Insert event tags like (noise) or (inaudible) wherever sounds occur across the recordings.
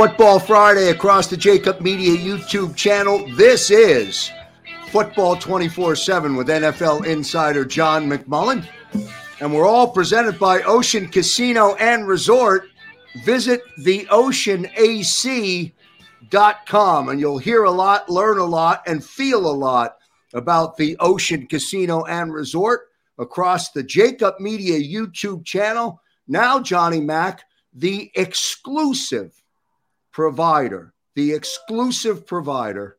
Football Friday across the Jakib Media YouTube channel. This is Football 24 7 with NFL insider John McMullen. And we're all presented by Ocean Casino and Resort. Visit theoceanac.com and you'll hear a lot, learn a lot, and feel a lot about the Ocean Casino and Resort across the Jakib Media YouTube channel. Now, Johnny Mack, the exclusive provider, the exclusive provider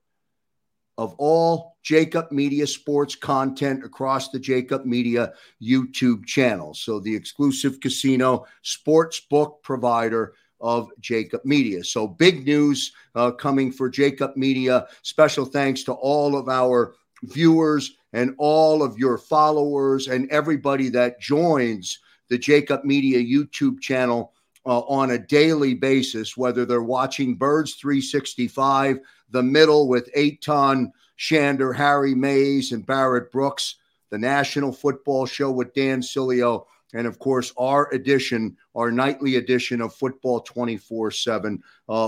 of all Jakib Media sports content across the Jakib Media YouTube channel. So, the exclusive casino sports book provider of Jakib Media. So, big news uh, coming for Jakib Media. Special thanks to all of our viewers and all of your followers and everybody that joins the Jakib Media YouTube channel uh, on a daily basis, whether they're watching Birds 365, the middle with Eytan Shander, Harry Mayes, and Barrett Brooks, the National Football Show with Dan Sileo, and of course, our edition, our nightly edition of Football 24 uh, 7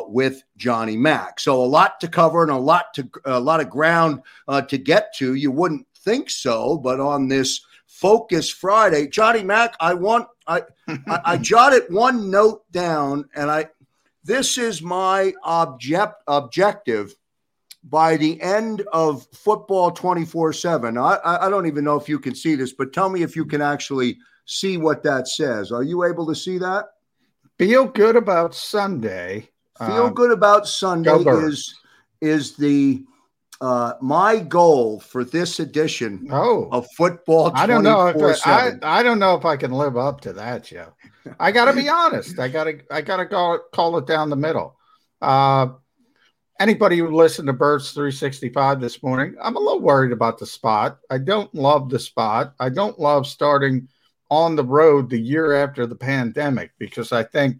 with Johnny Mack. So, a lot to cover and a lot to a lot of ground uh, to get to. You wouldn't think so, but on this Focus Friday, Johnny Mack, I want I, I, I (laughs) jotted one note down, and I this is my object objective by the end of football 24 7 I, I don't even know if you can see this but tell me if you can actually see what that says. Are you able to see that? Feel good about sunday. Feel um, good about sunday is is the uh, my goal for this edition oh. of football I don't know if I, I, I don't know if I can live up to that, Joe. I got to be (laughs) honest. I got to I got to call it, call it down the middle. Uh, anybody who listened to Birds 365 this morning, I'm a little worried about the spot. I don't love the spot. I don't love starting on the road the year after the pandemic because I think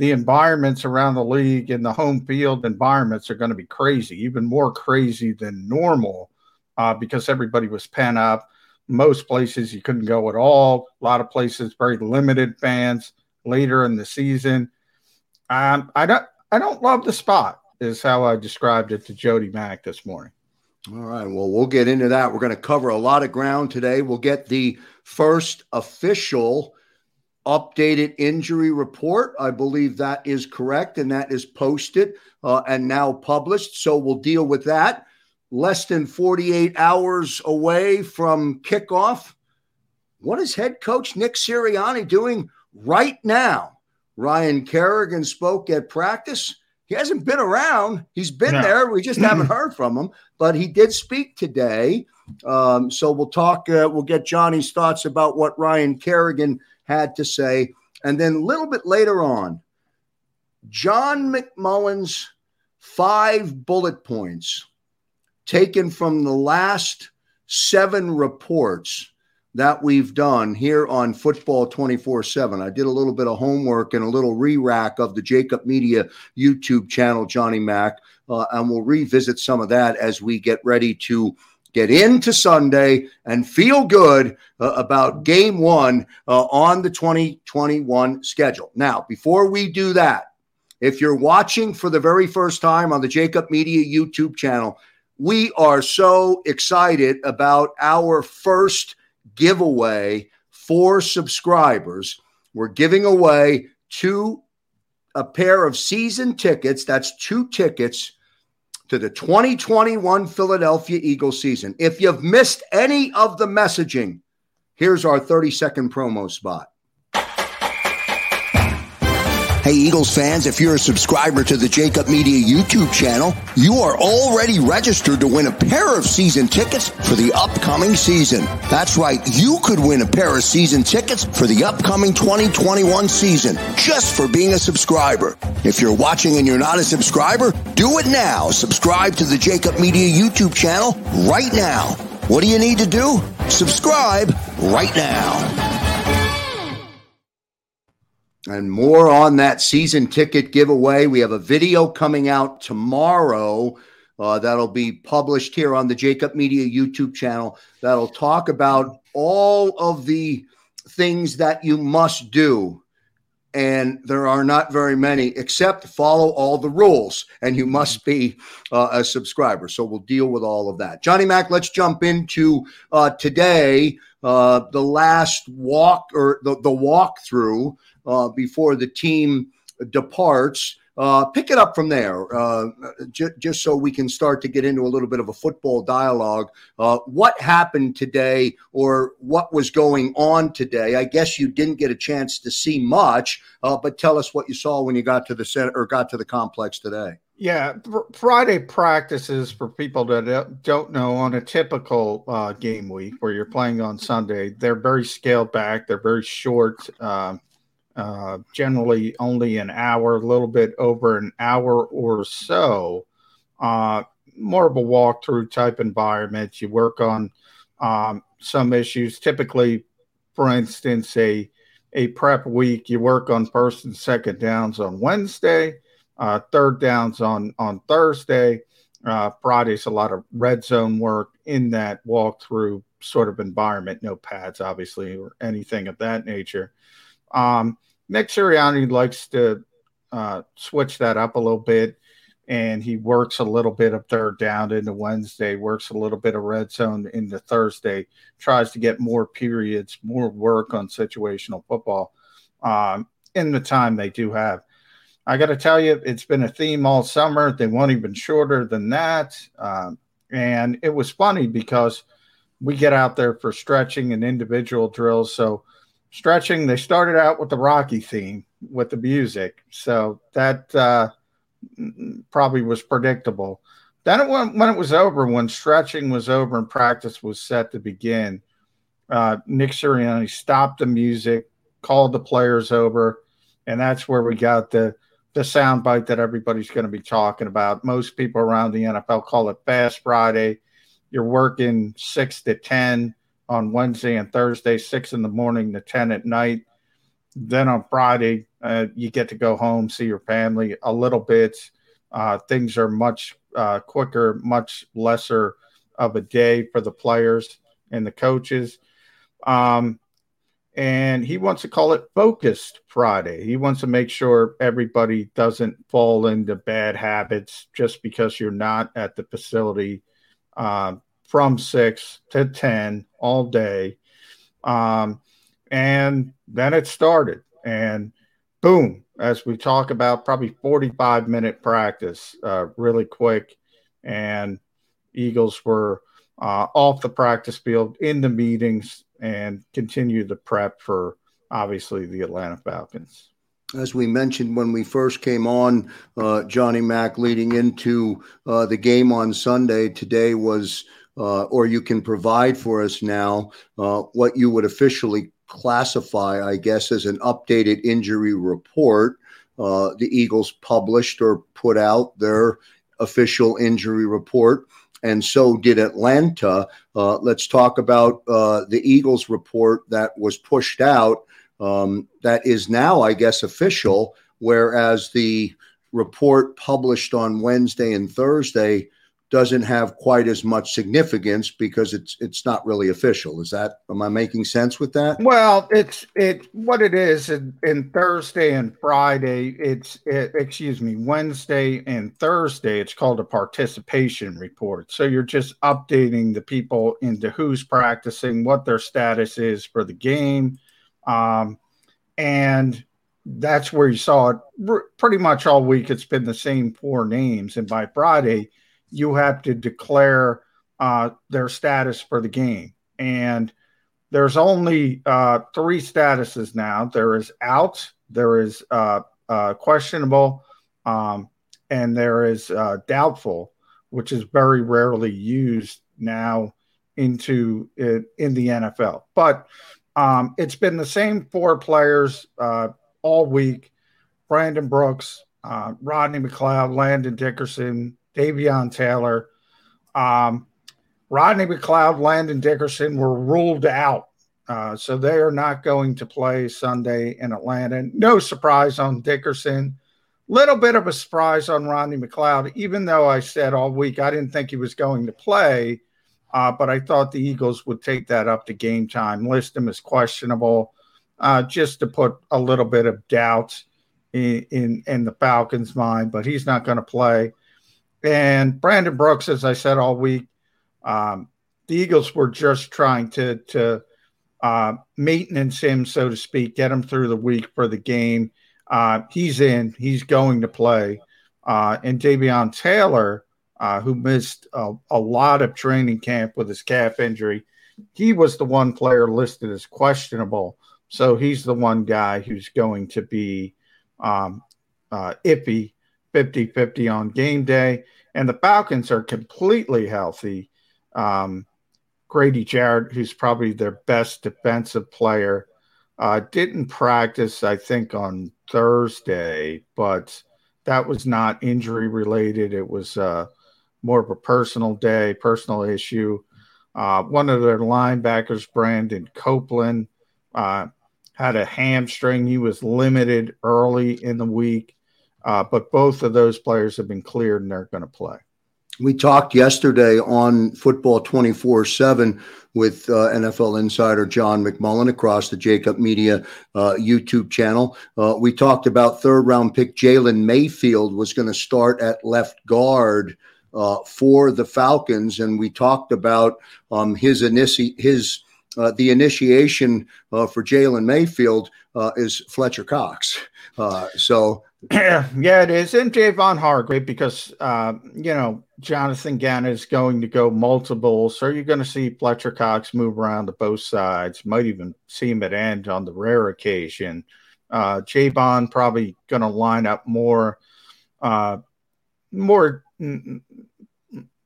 the environments around the league and the home field environments are going to be crazy, even more crazy than normal, uh, because everybody was pent up. Most places you couldn't go at all. A lot of places very limited fans later in the season. Um, I don't. I don't love the spot. Is how I described it to Jody Mack this morning. All right. Well, we'll get into that. We're going to cover a lot of ground today. We'll get the first official updated injury report. I believe that is correct, and that is posted uh, and now published. So we'll deal with that. Less than 48 hours away from kickoff. What is head coach Nick Sirianni doing right now? Ryan Kerrigan spoke at practice. He hasn't been around. He's been no. there. We just haven't (clears throat) heard from him, but he did speak today. Um, so we'll talk. Uh, we'll get Johnny's thoughts about what Ryan Kerrigan had to say. And then a little bit later on, John McMullen's five bullet points taken from the last seven reports that we've done here on Football 24 7. I did a little bit of homework and a little re rack of the Jakib Media YouTube channel, Johnny Mack, uh, and we'll revisit some of that as we get ready to get into Sunday and feel good uh, about game one uh, on the 2021 schedule. Now, before we do that, if you're watching for the very first time on the Jakib Media YouTube channel, we are so excited about our first giveaway for subscribers. We're giving away two a pair of season tickets. That's two tickets to the 2021 Philadelphia Eagles season. If you've missed any of the messaging, here's our 30 second promo spot. Hey, Eagles fans, if you're a subscriber to the Jakib Media YouTube channel, you are already registered to win a pair of season tickets for the upcoming season. That's right, you could win a pair of season tickets for the upcoming 2021 season just for being a subscriber. If you're watching and you're not a subscriber, do it now. Subscribe to the Jakib Media YouTube channel right now. What do you need to do? Subscribe right now. And more on that season ticket giveaway. We have a video coming out tomorrow uh, that'll be published here on the Jakib Media YouTube channel that'll talk about all of the things that you must do. And there are not very many, except follow all the rules, and you must be uh, a subscriber. So we'll deal with all of that. Johnny Mack, let's jump into uh, today, uh, the last walk or the, the walkthrough uh, before the team departs. Uh, pick it up from there, uh, j- just so we can start to get into a little bit of a football dialogue. Uh, what happened today, or what was going on today? I guess you didn't get a chance to see much, uh, but tell us what you saw when you got to the center or got to the complex today. Yeah, Friday practices for people that don't know on a typical uh, game week where you're playing on Sunday, they're very scaled back. They're very short. Um, uh, generally only an hour, a little bit over an hour or so. Uh, more of a walkthrough type environment. You work on um, some issues. Typically, for instance, a a prep week, you work on first and second downs on Wednesday, uh, third downs on on Thursday. Uh, Friday's a lot of red zone work in that walkthrough sort of environment. No pads, obviously, or anything of that nature. Um, Nick Sirianni likes to uh, switch that up a little bit, and he works a little bit of third down into Wednesday, works a little bit of red zone into Thursday, tries to get more periods, more work on situational football um, in the time they do have. I got to tell you, it's been a theme all summer. They went even shorter than that. Um, and it was funny because we get out there for stretching and individual drills. So stretching, they started out with the Rocky theme with the music, so that uh, probably was predictable. Then it, when, when it was over, when stretching was over and practice was set to begin, uh, Nick Sirianni stopped the music, called the players over, and that's where we got the the sound bite that everybody's going to be talking about. Most people around the NFL call it Fast Friday. You're working six to ten on Wednesday and Thursday, six in the morning to 10 at night. Then on Friday, uh, you get to go home, see your family a little bit. Uh, things are much uh, quicker, much lesser of a day for the players and the coaches. Um, and he wants to call it Focused Friday. He wants to make sure everybody doesn't fall into bad habits just because you're not at the facility uh, from six to 10 all day. Um, and then it started. And boom, as we talk about, probably 45 minute practice, uh, really quick. And Eagles were uh, off the practice field in the meetings and continue the prep for obviously the Atlanta Falcons. As we mentioned when we first came on, uh, Johnny Mack leading into uh, the game on Sunday, today was uh, or you can provide for us now uh, what you would officially classify, I guess, as an updated injury report. Uh, the Eagles published or put out their official injury report, and so did Atlanta. Uh, let's talk about uh, the Eagles report that was pushed out. Um, that is now, I guess, official, whereas the report published on Wednesday and Thursday doesn't have quite as much significance because it's it's not really official. Is that am I making sense with that? Well, it's it what it is in, in Thursday and Friday. It's it, excuse me Wednesday and Thursday. It's called a participation report. So you're just updating the people into who's practicing, what their status is for the game, um, and that's where you saw it pretty much all week. It's been the same four names, and by Friday you have to declare uh, their status for the game. And there's only uh, three statuses now there is out, there is uh, uh, questionable, um, and there is uh, doubtful, which is very rarely used now into it in the NFL. But um, it's been the same four players uh, all week: Brandon Brooks, uh, Rodney McLeod, Landon Dickerson, Davion Taylor. Um, Rodney McLeod, Landon Dickerson were ruled out. Uh, so they are not going to play Sunday in Atlanta. No surprise on Dickerson. Little bit of a surprise on Rodney McLeod, even though I said all week I didn't think he was going to play. Uh, but I thought the Eagles would take that up to game time, list him as questionable, uh, just to put a little bit of doubt in, in, in the Falcons' mind. But he's not going to play. And Brandon Brooks, as I said all week, um, the Eagles were just trying to to uh, maintenance him, so to speak, get him through the week for the game. Uh, he's in. He's going to play. Uh, and Davion Taylor, uh, who missed a, a, lot of training camp with his calf injury, he was the one player listed as questionable. So he's the one guy who's going to be um, uh, iffy 50 50 on game day. And the Falcons are completely healthy. Um, Grady Jarrett, who's probably their best defensive player, uh, didn't practice, I think, on Thursday, but that was not injury related. It was uh, more of a personal day, personal issue. Uh, one of their linebackers, Brandon Copeland, uh, had a hamstring. He was limited early in the week, uh, but both of those players have been cleared and they're going to play. We talked yesterday on Football 24 7 with uh, NFL insider John McMullen across the Jakib Media uh, YouTube channel. Uh, we talked about third round pick Jalen Mayfield was going to start at left guard uh, for the Falcons. And we talked about um, his, initi- his uh, the initiation uh, for Jalen Mayfield is Fletcher Cox. so (clears throat) yeah, it is. And Javon Hargrave, because uh, you know Jonathan Gannon is going to go multiple, so you're going to see Fletcher Cox move around to both sides. Might even see him at end on the rare occasion. Uh, Javon probably going to line up more, uh, more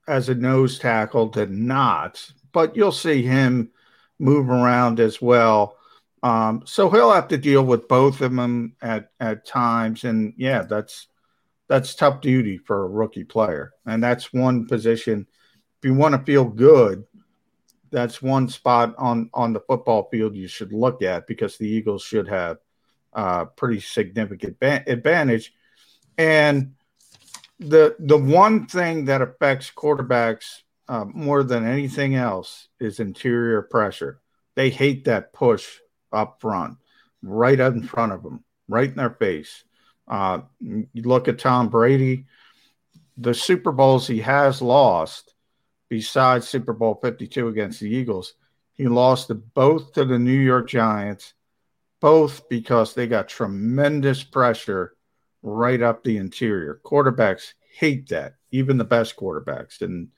as a nose tackle than not, but you'll see him move around as well. Um, so he'll have to deal with both of them at, at times. And yeah, that's that's tough duty for a rookie player. And that's one position. If you want to feel good, that's one spot on on the football field you should look at because the Eagles should have a pretty significant advantage. And the the one thing that affects quarterbacks uh, more than anything else is interior pressure. They hate that push up front, right in front of them, right in their face. Uh, you look at Tom Brady, the Super Bowls he has lost, besides Super Bowl 52 against the Eagles, he lost both to the New York Giants, both because they got tremendous pressure right up the interior. Quarterbacks hate that, even the best quarterbacks. And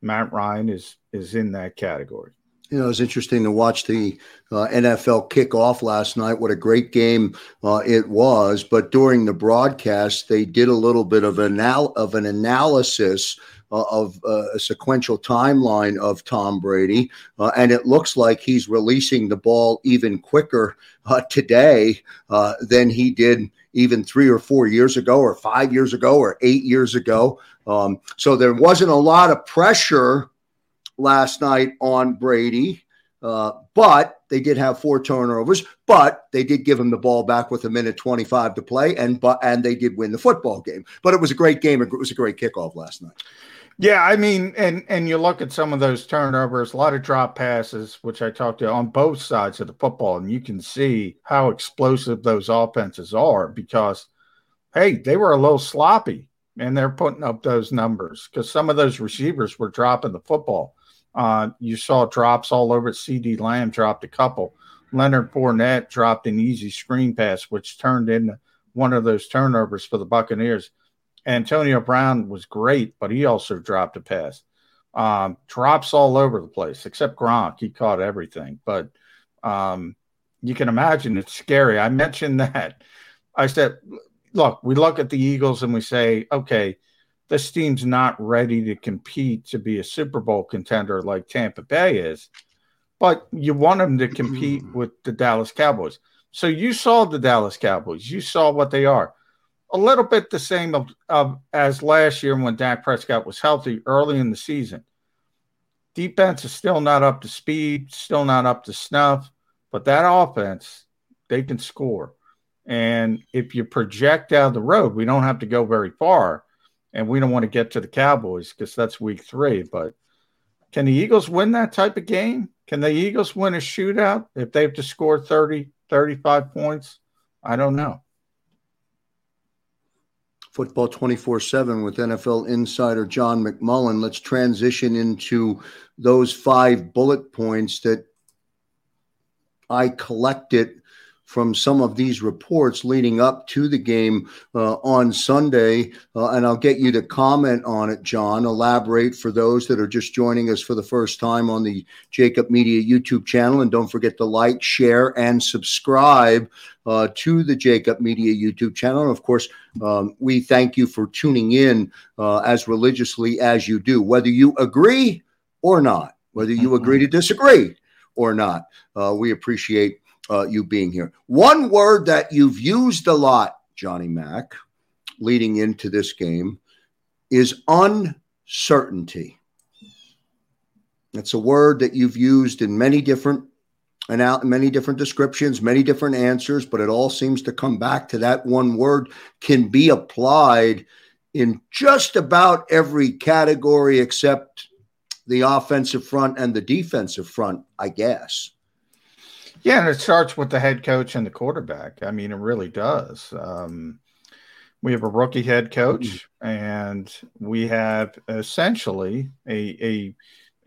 Matt Ryan is is in that category you know, it was interesting to watch the uh, NFL kick off last night. What a great game uh, it was! But during the broadcast, they did a little bit of an anal- of an analysis uh, of uh, a sequential timeline of Tom Brady, uh, and it looks like he's releasing the ball even quicker uh, today than he did even three or four years ago, or five years ago, or eight years ago. Um, so there wasn't a lot of pressure last night on Brady. Uh, but they did have four turnovers, but they did give him the ball back with a minute 25 to play, and but and they did win the football game. But it was a great game. It was a great kickoff last night. Yeah, I mean, and and you look at some of those turnovers, a lot of drop passes, which I talked to on both sides of the football, and you can see how explosive those offenses are because, hey, they were a little sloppy, and they're putting up those numbers because some of those receivers were dropping the football. Uh, you saw drops all over. CeeDee Lamb dropped a couple. Leonard Fournette dropped an easy screen pass, which turned into one of those turnovers for the Buccaneers. Antonio Brown was great, but he also dropped a pass. Um, drops all over the place, except Gronk. He caught everything. But um, you can imagine it's scary. I mentioned that. I said, look, we look at the Eagles and we say, okay, this team's not ready to compete to be a Super Bowl contender like Tampa Bay is, but you want them to compete mm. with the Dallas Cowboys. So you saw the Dallas Cowboys. You saw what they are. A little bit the same of, of, as last year when Dak Prescott was healthy early in the season. Defense is still not up to speed, still not up to snuff, but that offense, they can score. And if you project down the road, we don't have to go very far. And we don't want to get to the Cowboys because that's week three. But can the Eagles win that type of game? Can the Eagles win a shootout if they have to score 30, 35 points? I don't know. Football 24 7 with NFL insider John McMullen. Let's transition into those five bullet points that I collected from some of these reports leading up to the game uh, on Sunday. Uh, and I'll get you to comment on it, John. Elaborate for those that are just joining us for the first time on the Jakib Media YouTube channel. And don't forget to like, share, and subscribe uh, to the Jakib Media YouTube channel. And of course, um, we thank you for tuning in uh, as religiously as you do, whether you agree or not, whether you agree to disagree or not. Uh, we appreciate uh, you being here. One word that you've used a lot, Johnny Mack, leading into this game is uncertainty. It's a word that you've used in many different and out many different descriptions, many different answers, but it all seems to come back to that one word can be applied in just about every category except the offensive front and the defensive front, I guess. Yeah, and it starts with the head coach and the quarterback. I mean, it really does. Um, we have a rookie head coach, and we have essentially a a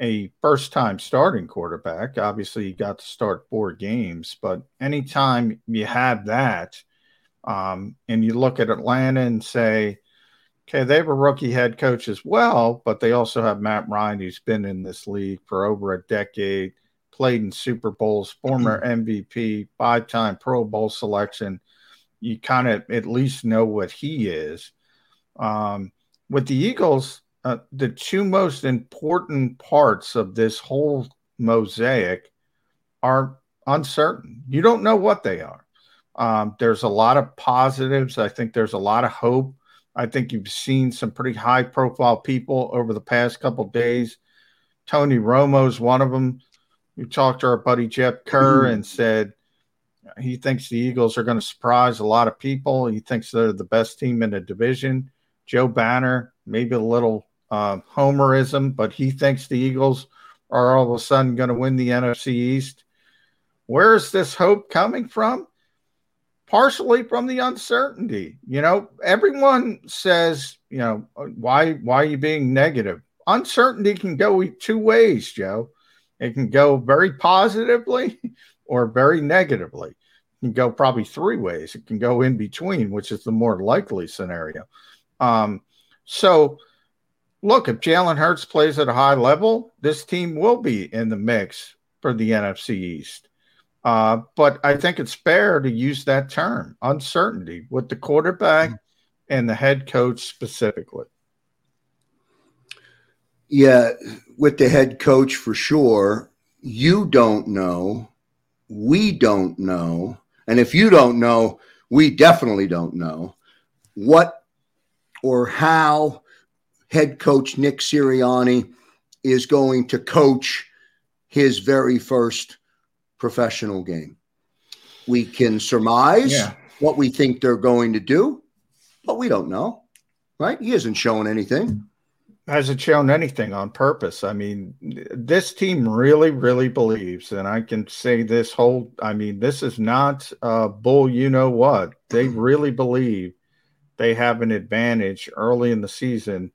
a first time starting quarterback. Obviously, he got to start four games, but anytime you have that, um, and you look at Atlanta and say, okay, they have a rookie head coach as well, but they also have Matt Ryan, who's been in this league for over a decade played in Super Bowls, former MVP, mm-hmm. five time Pro Bowl selection. You kind of at least know what he is. Um, with the Eagles, uh, the two most important parts of this whole mosaic are uncertain. You don't know what they are. Um, there's a lot of positives. I think there's a lot of hope. I think you've seen some pretty high profile people over the past couple days. Tony Romo's one of them we talked to our buddy Jeff Kerr mm-hmm. and said he thinks the Eagles are going to surprise a lot of people. He thinks they're the best team in the division. Joe Banner, maybe a little uh, homerism, but he thinks the Eagles are all of a sudden going to win the NFC East. Where is this hope coming from? Partially from the uncertainty. You know, everyone says, you know, why why are you being negative? Uncertainty can go two ways, Joe. It can go very positively (laughs) or very negatively. It can go probably three ways. It can go in between, which is the more likely scenario. Um, so, look, if Jalen Hurts plays at a high level, this team will be in the mix for the NFC East. Uh, but I think it's fair to use that term, uncertainty, with the quarterback and the head coach specifically. Yeah, with the head coach for sure. You don't know. We don't know. And if you don't know, we definitely don't know what or how head coach Nick Sirianni is going to coach his very first professional game. We can surmise yeah. what we think they're going to do, but we don't know, right? He hasn't shown anything hasn't shown anything on purpose. I mean, this team really, really believes, and I can say this whole. I mean, this is not uh, bull. You know what? They (clears throat) really believe they have an advantage early in the season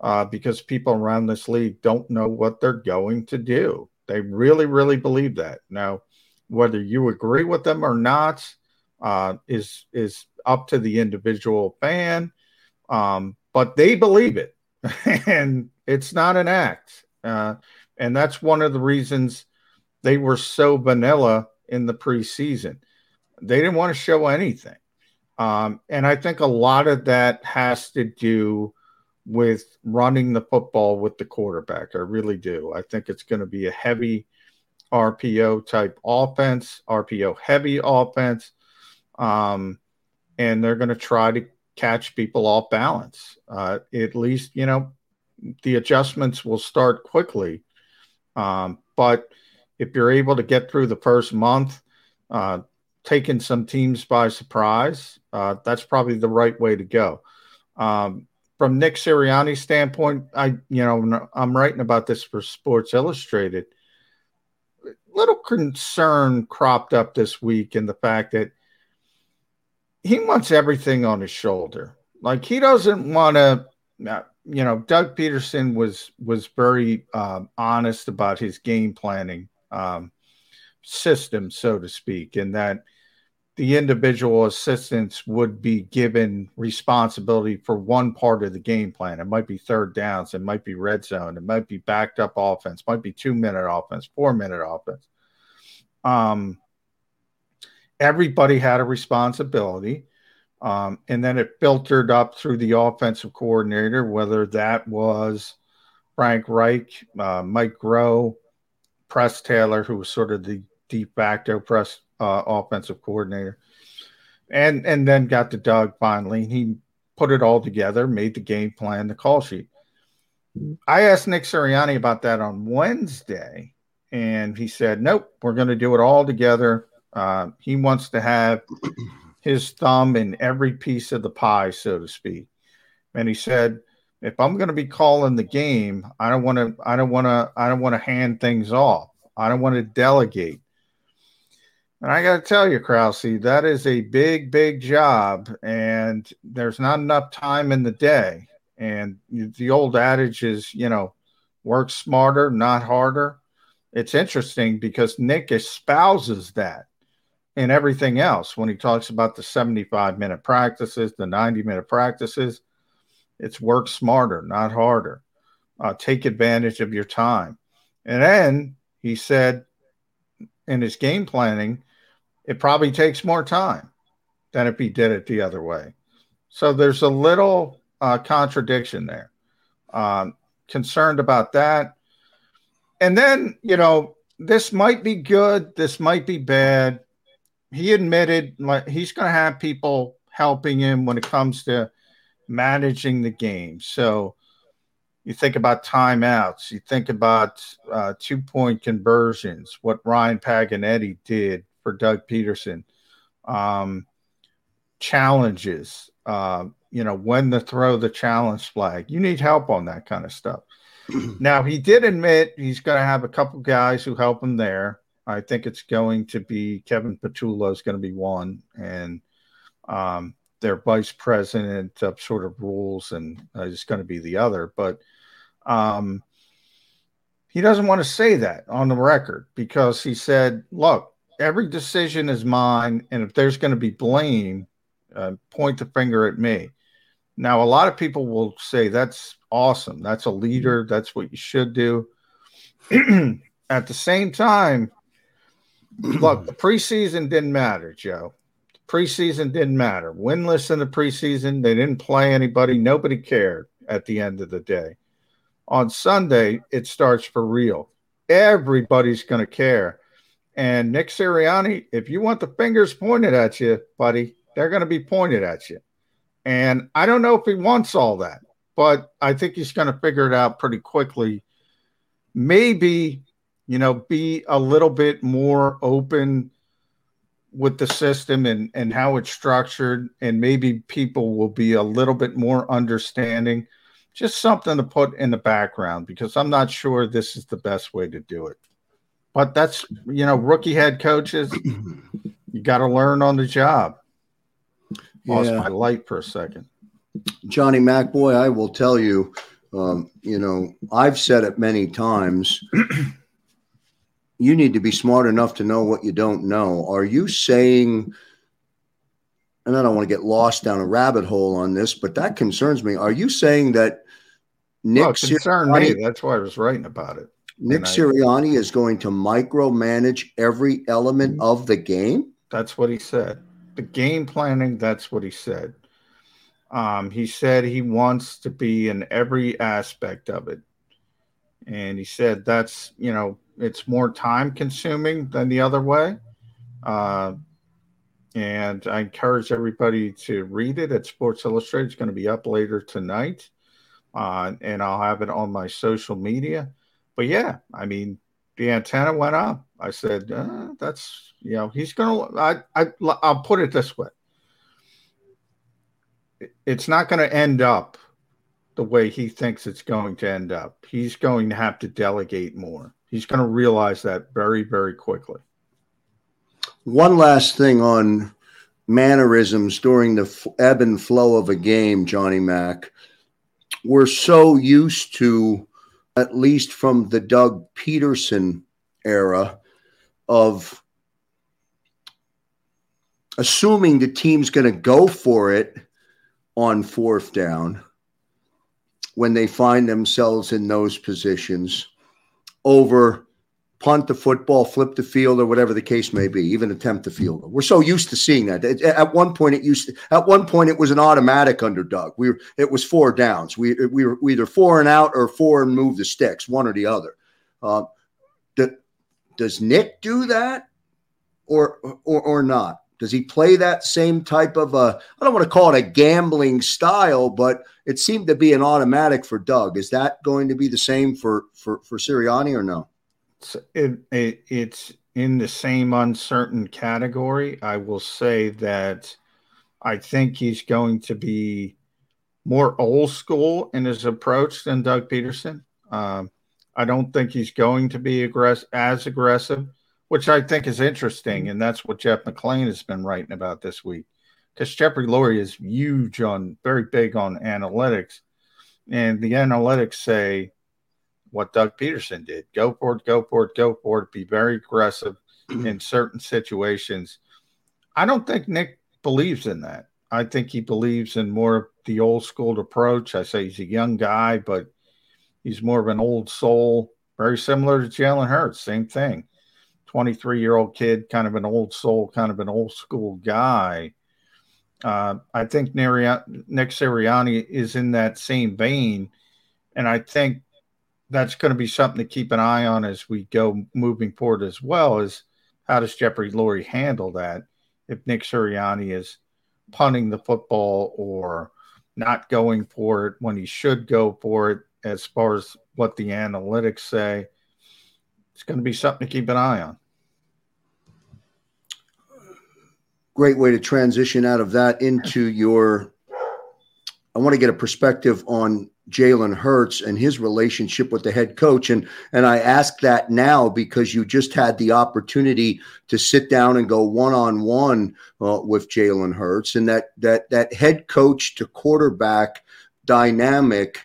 uh, because people around this league don't know what they're going to do. They really, really believe that. Now, whether you agree with them or not uh, is is up to the individual fan, um, but they believe it (laughs) and it's not an act. Uh, and that's one of the reasons they were so vanilla in the preseason. They didn't want to show anything. Um, and I think a lot of that has to do with running the football with the quarterback. I really do. I think it's going to be a heavy RPO type offense, RPO heavy offense. Um, and they're going to try to catch people off balance. Uh, at least, you know, the adjustments will start quickly. Um, but if you're able to get through the first month, uh, taking some teams by surprise, uh, that's probably the right way to go. Um, from Nick Sirianni's standpoint, I you know I'm writing about this for Sports Illustrated. Little concern cropped up this week in the fact that he wants everything on his shoulder. Like he doesn't want to. You know, Doug Pederson was was very um, honest about his game planning um, system, so to speak, and that the individual assistants would be given responsibility for one part of the game plan. It might be third downs, it might be red zone, it might be backed up offense, might be two minute offense, four minute offense. Um, everybody had a responsibility. Um, and then it filtered up through the offensive coordinator, whether that was Frank Reich, uh, Mike Groh, Press Taylor, who was sort of the de facto press uh, offensive coordinator, and and then got to Doug finally. and He put it all together, made the game plan, the call sheet. I asked Nick Sirianni about that on Wednesday, and he said, "Nope, we're going to do it all together." Uh, he wants to have (clears throat) his thumb in every piece of the pie, so to speak. And he said, "If I'm going to be calling the game, I don't want to. I don't want to. I don't want to hand things off. I don't want to delegate. And I got to tell you, Krause, that is a big, big job, and there's not enough time in the day. And the old adage is, you know, work smarter, not harder. It's interesting because Nick espouses that in everything else when he talks about the 75 minute practices, the 90 minute practices. It's work smarter, not harder. Uh, take advantage of your time. And then he said in his game planning, it probably takes more time than if he did it the other way. So there's a little uh, contradiction there. Um, concerned about that. And then, you know, this might be good, this might be bad. He admitted like he's going to have people helping him when it comes to managing the game. So you think about timeouts, you think about uh, two point conversions, what Ryan Paganetti did for Doug Pederson, Um, challenges, uh, you know, when to throw the challenge flag. You need help on that kind of stuff. (clears throat) now, he did admit he's going to have a couple guys who help him there. I think it's going to be Kevin Patullo is going to be one, and um, their vice president of sort of rules and uh, is going to be the other. But um, he doesn't want to say that on the record because he said, look, every decision is mine, and if there's going to be blame, uh, point the finger at me. Now, a lot of people will say that's awesome. That's a leader. That's what you should do. (clears throat) at the same time, look, the preseason didn't matter, Joe. The preseason didn't matter. Winless in the preseason, they didn't play anybody. Nobody cared at the end of the day. On Sunday, it starts for real. Everybody's going to care. And Nick Sirianni, if you want the fingers pointed at you, buddy, they're going to be pointed at you. And I don't know if he wants all that, but I think he's going to figure it out pretty quickly. Maybe, you know, be a little bit more open with the system and, and how it's structured. And maybe people will be a little bit more understanding. Just something to put in the background because I'm not sure this is the best way to do it. But that's you know, rookie head coaches, (clears throat) you got to learn on the job. Lost yeah. my light for a second. Johnny McBoy, I will tell you, um, you know, I've said it many times. You need to be smart enough to know what you don't know. Are you saying? And I don't want to get lost down a rabbit hole on this, but that concerns me. Are you saying that Nick well, concerned me? That's why I was writing about it. Nick Sirianni is going to micromanage every element of the game. That's what he said. the game planning, that's what he said. Um, he said he wants to be in every aspect of it. And he said that's, you know, it's more time consuming than the other way. Uh, and I encourage everybody to read it at Sports Illustrated. It's going to be up later tonight. Uh, and I'll have it on my social media. But yeah, I mean, the antenna went up. I said, uh, that's, you know, he's going to, I, I, I'll put it this way it's not going to end up the way he thinks it's going to end up. He's going to have to delegate more. He's going to realize that very, very quickly. One last thing on mannerisms during the ebb and flow of a game, Johnny Mack. We're so used to, at least from the Doug Pederson era, of assuming the team's going to go for it on fourth down when they find themselves in those positions over punt the football, flip the field, or whatever the case may be, even attempt the field. We're so used to seeing that. At one point, it used to, at one point it was an automatic underdog. We were, it was four downs. We we were either four and out or four and move the sticks, one or the other. Uh, does Nick do that, or or or not? Does he play that same type of a, I don't want to call it a gambling style, but it seemed to be an automatic for Doug. Is that going to be the same for for for Sirianni or no? It, it, it's in the same uncertain category. I will say that I think he's going to be more old school in his approach than Doug Pederson. Um, I don't think he's going to be aggress- as aggressive which I think is interesting, and that's what Jeff McLane has been writing about this week. Because Jeffrey Lurie is huge on, very big on analytics, and the analytics say what Doug Pederson did: go for it, go for it, go for it. Be very aggressive in certain situations. I don't think Nick believes in that. I think he believes in more of the old school approach. I say he's a young guy, but he's more of an old soul, very similar to Jalen Hurts. Same thing 23 year old kid, kind of an old soul, kind of an old school guy. Uh, I think Nick Sirianni is in that same vein. And I think that's going to be something to keep an eye on as we go moving forward as well is how does Jeffrey Lurie handle that if Nick Sirianni is punting the football or not going for it when he should go for it as far as what the analytics say it's going to be something to keep an eye on. Great way to transition out of that into your. I want to get a perspective on Jalen Hurts and his relationship with the head coach. And and I ask that now because you just had the opportunity to sit down and go one on one with Jalen Hurts, and that that that head coach to quarterback dynamic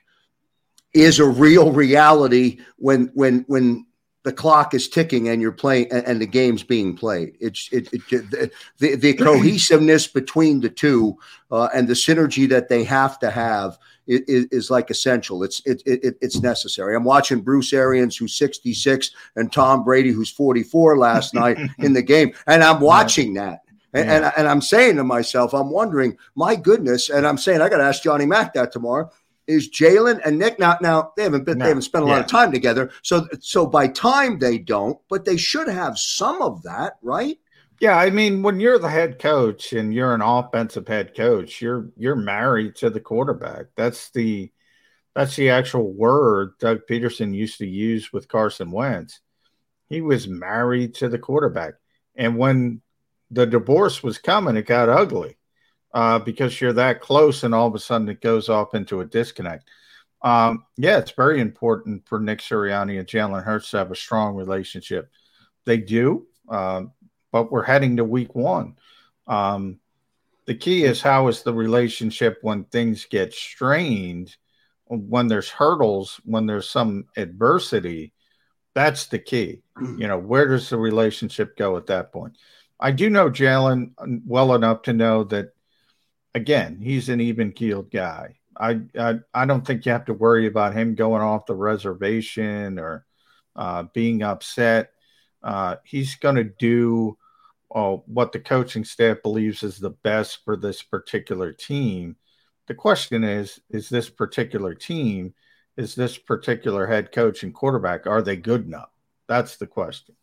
is a real reality when when when the clock is ticking and you're playing and, the game's being played. It's it, it the, the (clears throat) cohesiveness between the two uh, and the synergy that they have to have is, is like essential. It's it, it, it's necessary. I'm watching Bruce Arians, who's 66, and Tom Brady, who's 44, last (laughs) night in the game, and I'm watching that. And, yeah. and, and I'm saying to myself, I'm wondering, my goodness, and I'm saying I got to ask Johnny Mack that tomorrow is Jalen and Nick. Now, now they haven't been, no. they haven't spent a yeah. lot of time together. So, so by time they don't, but they should have some of that, right? Yeah, I mean, when you're the head coach and you're an offensive head coach, you're you're married to the quarterback. That's the that's the actual word Doug Pederson used to use with Carson Wentz. He was married to the quarterback, and when the divorce was coming, it got ugly uh, because you're that close and all of a sudden it goes off into a disconnect. Um, yeah, it's very important for Nick Sirianni and Jalen Hurts to have a strong relationship. They do, uh, but we're heading to week one. Um, the key is how is the relationship when things get strained, when there's hurdles, when there's some adversity. That's the key. You know, where does the relationship go at that point? I do know Jalen well enough to know that again, he's an even keeled guy. I, I, I don't think you have to worry about him going off the reservation or uh, being upset. Uh, he's going to do uh, what the coaching staff believes is the best for this particular team. The question is: Is this particular team, is this particular head coach and quarterback, are they good enough? That's the question.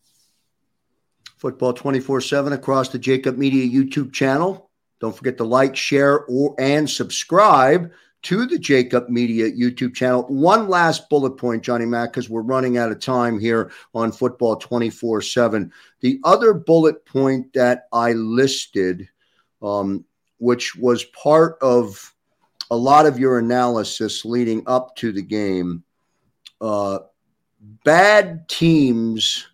Football 24 7 across the Jakib Media YouTube channel. Don't forget to like, share, or and subscribe to the Jakib Media YouTube channel. One last bullet point, Johnny Mack, because we're running out of time here on Football 24 7. The other bullet point that I listed, um, which was part of a lot of your analysis leading up to the game, uh, bad teams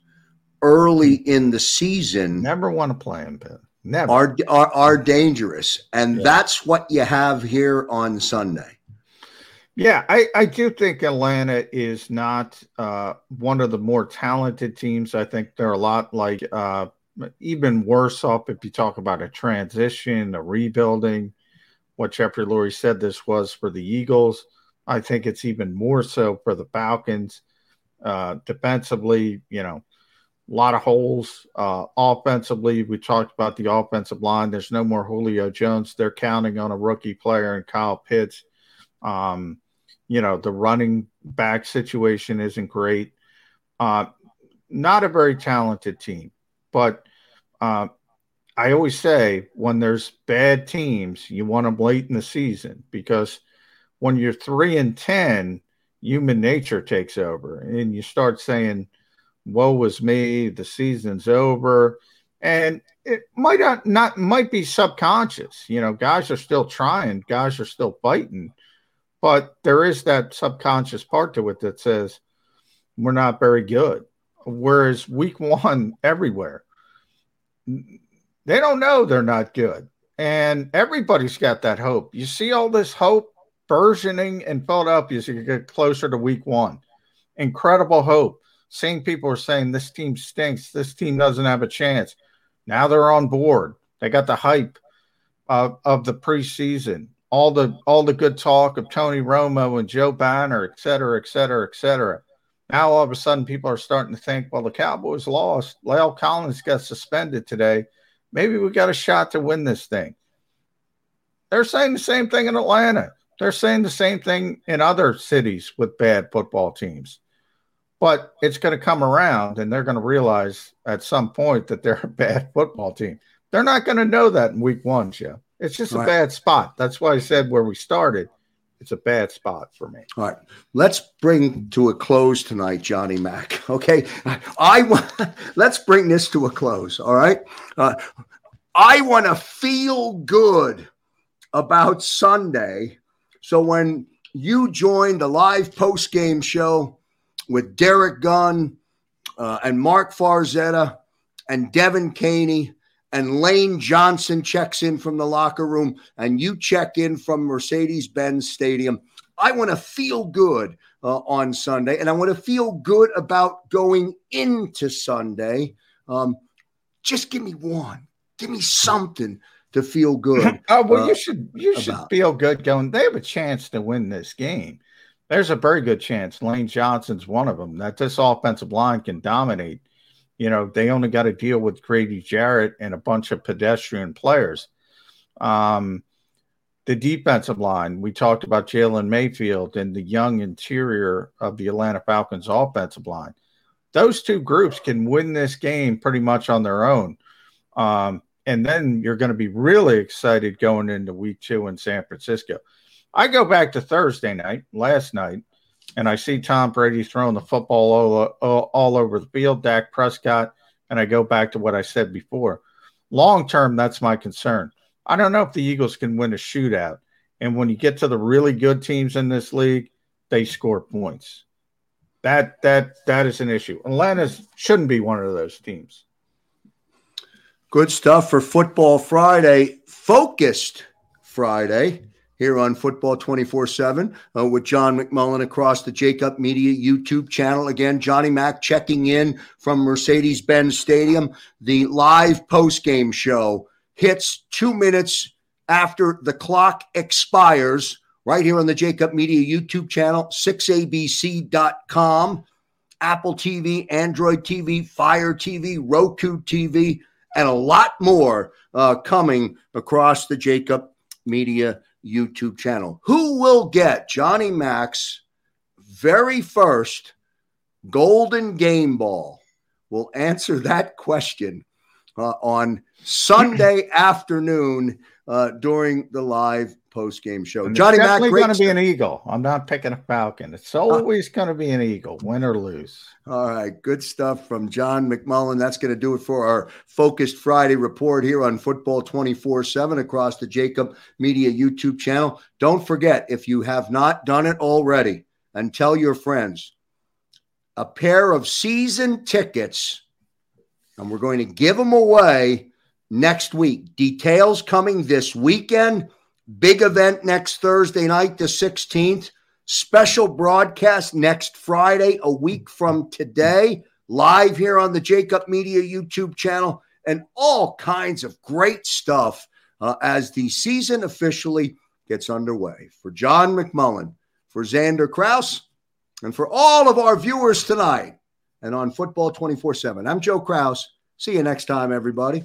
early in the season never want to play in them, Never. Are, are, are dangerous. And yeah. that's what you have here on Sunday. Yeah, I, I do think Atlanta is not uh, one of the more talented teams. I think they're a lot like uh, even worse off if you talk about a transition, a rebuilding. What Jeffrey Lurie said this was for the Eagles. I think it's even more so for the Falcons. Uh, defensively, you know, a lot of holes. Uh, offensively, we talked about the offensive line. There's no more Julio Jones. They're counting on a rookie player and Kyle Pitts. Um, you know, the running back situation isn't great. Uh, not a very talented team, but uh, I always say when there's bad teams, you want them late in the season because when you're three and 10, human nature takes over and you start saying, woe was me, the season's over. And it might not, not might be subconscious. You know, guys are still trying, guys are still fighting, but there is that subconscious part to it that says we're not very good. Whereas week one, everywhere, they don't know they're not good. And everybody's got that hope. You see all this hope burgeoning in Philadelphia as you get closer to week one. Incredible hope. Same people are saying this team stinks. This team doesn't have a chance. Now they're on board. They got the hype of, of the preseason, all the all the good talk of Tony Romo and Joe Banner, et cetera, et cetera, et cetera. Now all of a sudden people are starting to think, well, the Cowboys lost. La'el Collins got suspended today. Maybe we got a shot to win this thing. They're saying the same thing in Atlanta. They're saying the same thing in other cities with bad football teams. But it's going to come around and they're going to realize at some point that they're a bad (laughs) football team. They're not going to know that in week one, Joe. It's just a bad spot. That's why I said where we started, it's a bad spot for me. All right. Let's bring to a close tonight, Johnny Mack. (laughs) Okay. I want (laughs) let's bring this to a close. All right. Uh, I want to feel good about Sunday. So when you join the live post game show with Derrick Gunn uh, and Marc Farzetta and Devan Kaney and Lane Johnson checks in from the locker room and you check in from Mercedes Benz Stadium. I want to feel good uh, on Sunday and I want to feel good about going into Sunday. Um, just give me one, give me something to feel good. (laughs) oh well, uh, you should you about. should feel good going. They have a chance to win this game there's a very good chance Lane Johnson's one of them that this offensive line can dominate. You know, they only got to deal with Grady Jarrett and a bunch of pedestrian players. Um, the defensive line, we talked about Jalen Mayfield and the young interior of the Atlanta Falcons offensive line. Those two groups can win this game pretty much on their own. Um, and then you're going to be really excited going into week two in San Francisco. I go back to Thursday night, last night, and I see Tom Brady throwing the football all, all, all over the field, Dak Prescott, and I go back to what I said before. Long term, that's my concern. I don't know if the Eagles can win a shootout. And when you get to the really good teams in this league, they score points. That that that is an issue. Atlanta shouldn't be one of those teams. Good stuff for Football Friday. Focused Friday here on Football 24 7 uh, with John McMullen across the Jakib Media YouTube channel. Again, Johnny Mack checking in from Mercedes Benz Stadium. The live post game show hits two minutes after the clock expires right here on the Jakib Media YouTube channel, 6abc.com, Apple TV, Android TV, Fire TV, Roku TV and a lot more uh, coming across the Jakib Media YouTube channel. Who will get Johnny Mac's very first golden game ball? We'll answer that question uh, on Sunday afternoon uh, during the live post game show. And Johnny Mac, going to be an eagle. I'm not picking a Falcon. It's uh, always uh, going to be an eagle, win or lose. All right, good stuff from John McMullen. That's going to do it for our focused Friday report here on Football 24 7 across the Jakib Media YouTube channel. Don't forget, if you have not done it already, and tell your friends a pair of season tickets, and we're going to give them away next week. Details coming this weekend. Big event next Thursday night, the 16th. Special broadcast next Friday, a week from today, live here on the Jakib Media YouTube channel, and all kinds of great stuff uh, as the season officially gets underway. For John McMullen, for Xander Kraus, and for all of our viewers tonight and on Football 24 7, I'm Joe Krause. See you next time, everybody.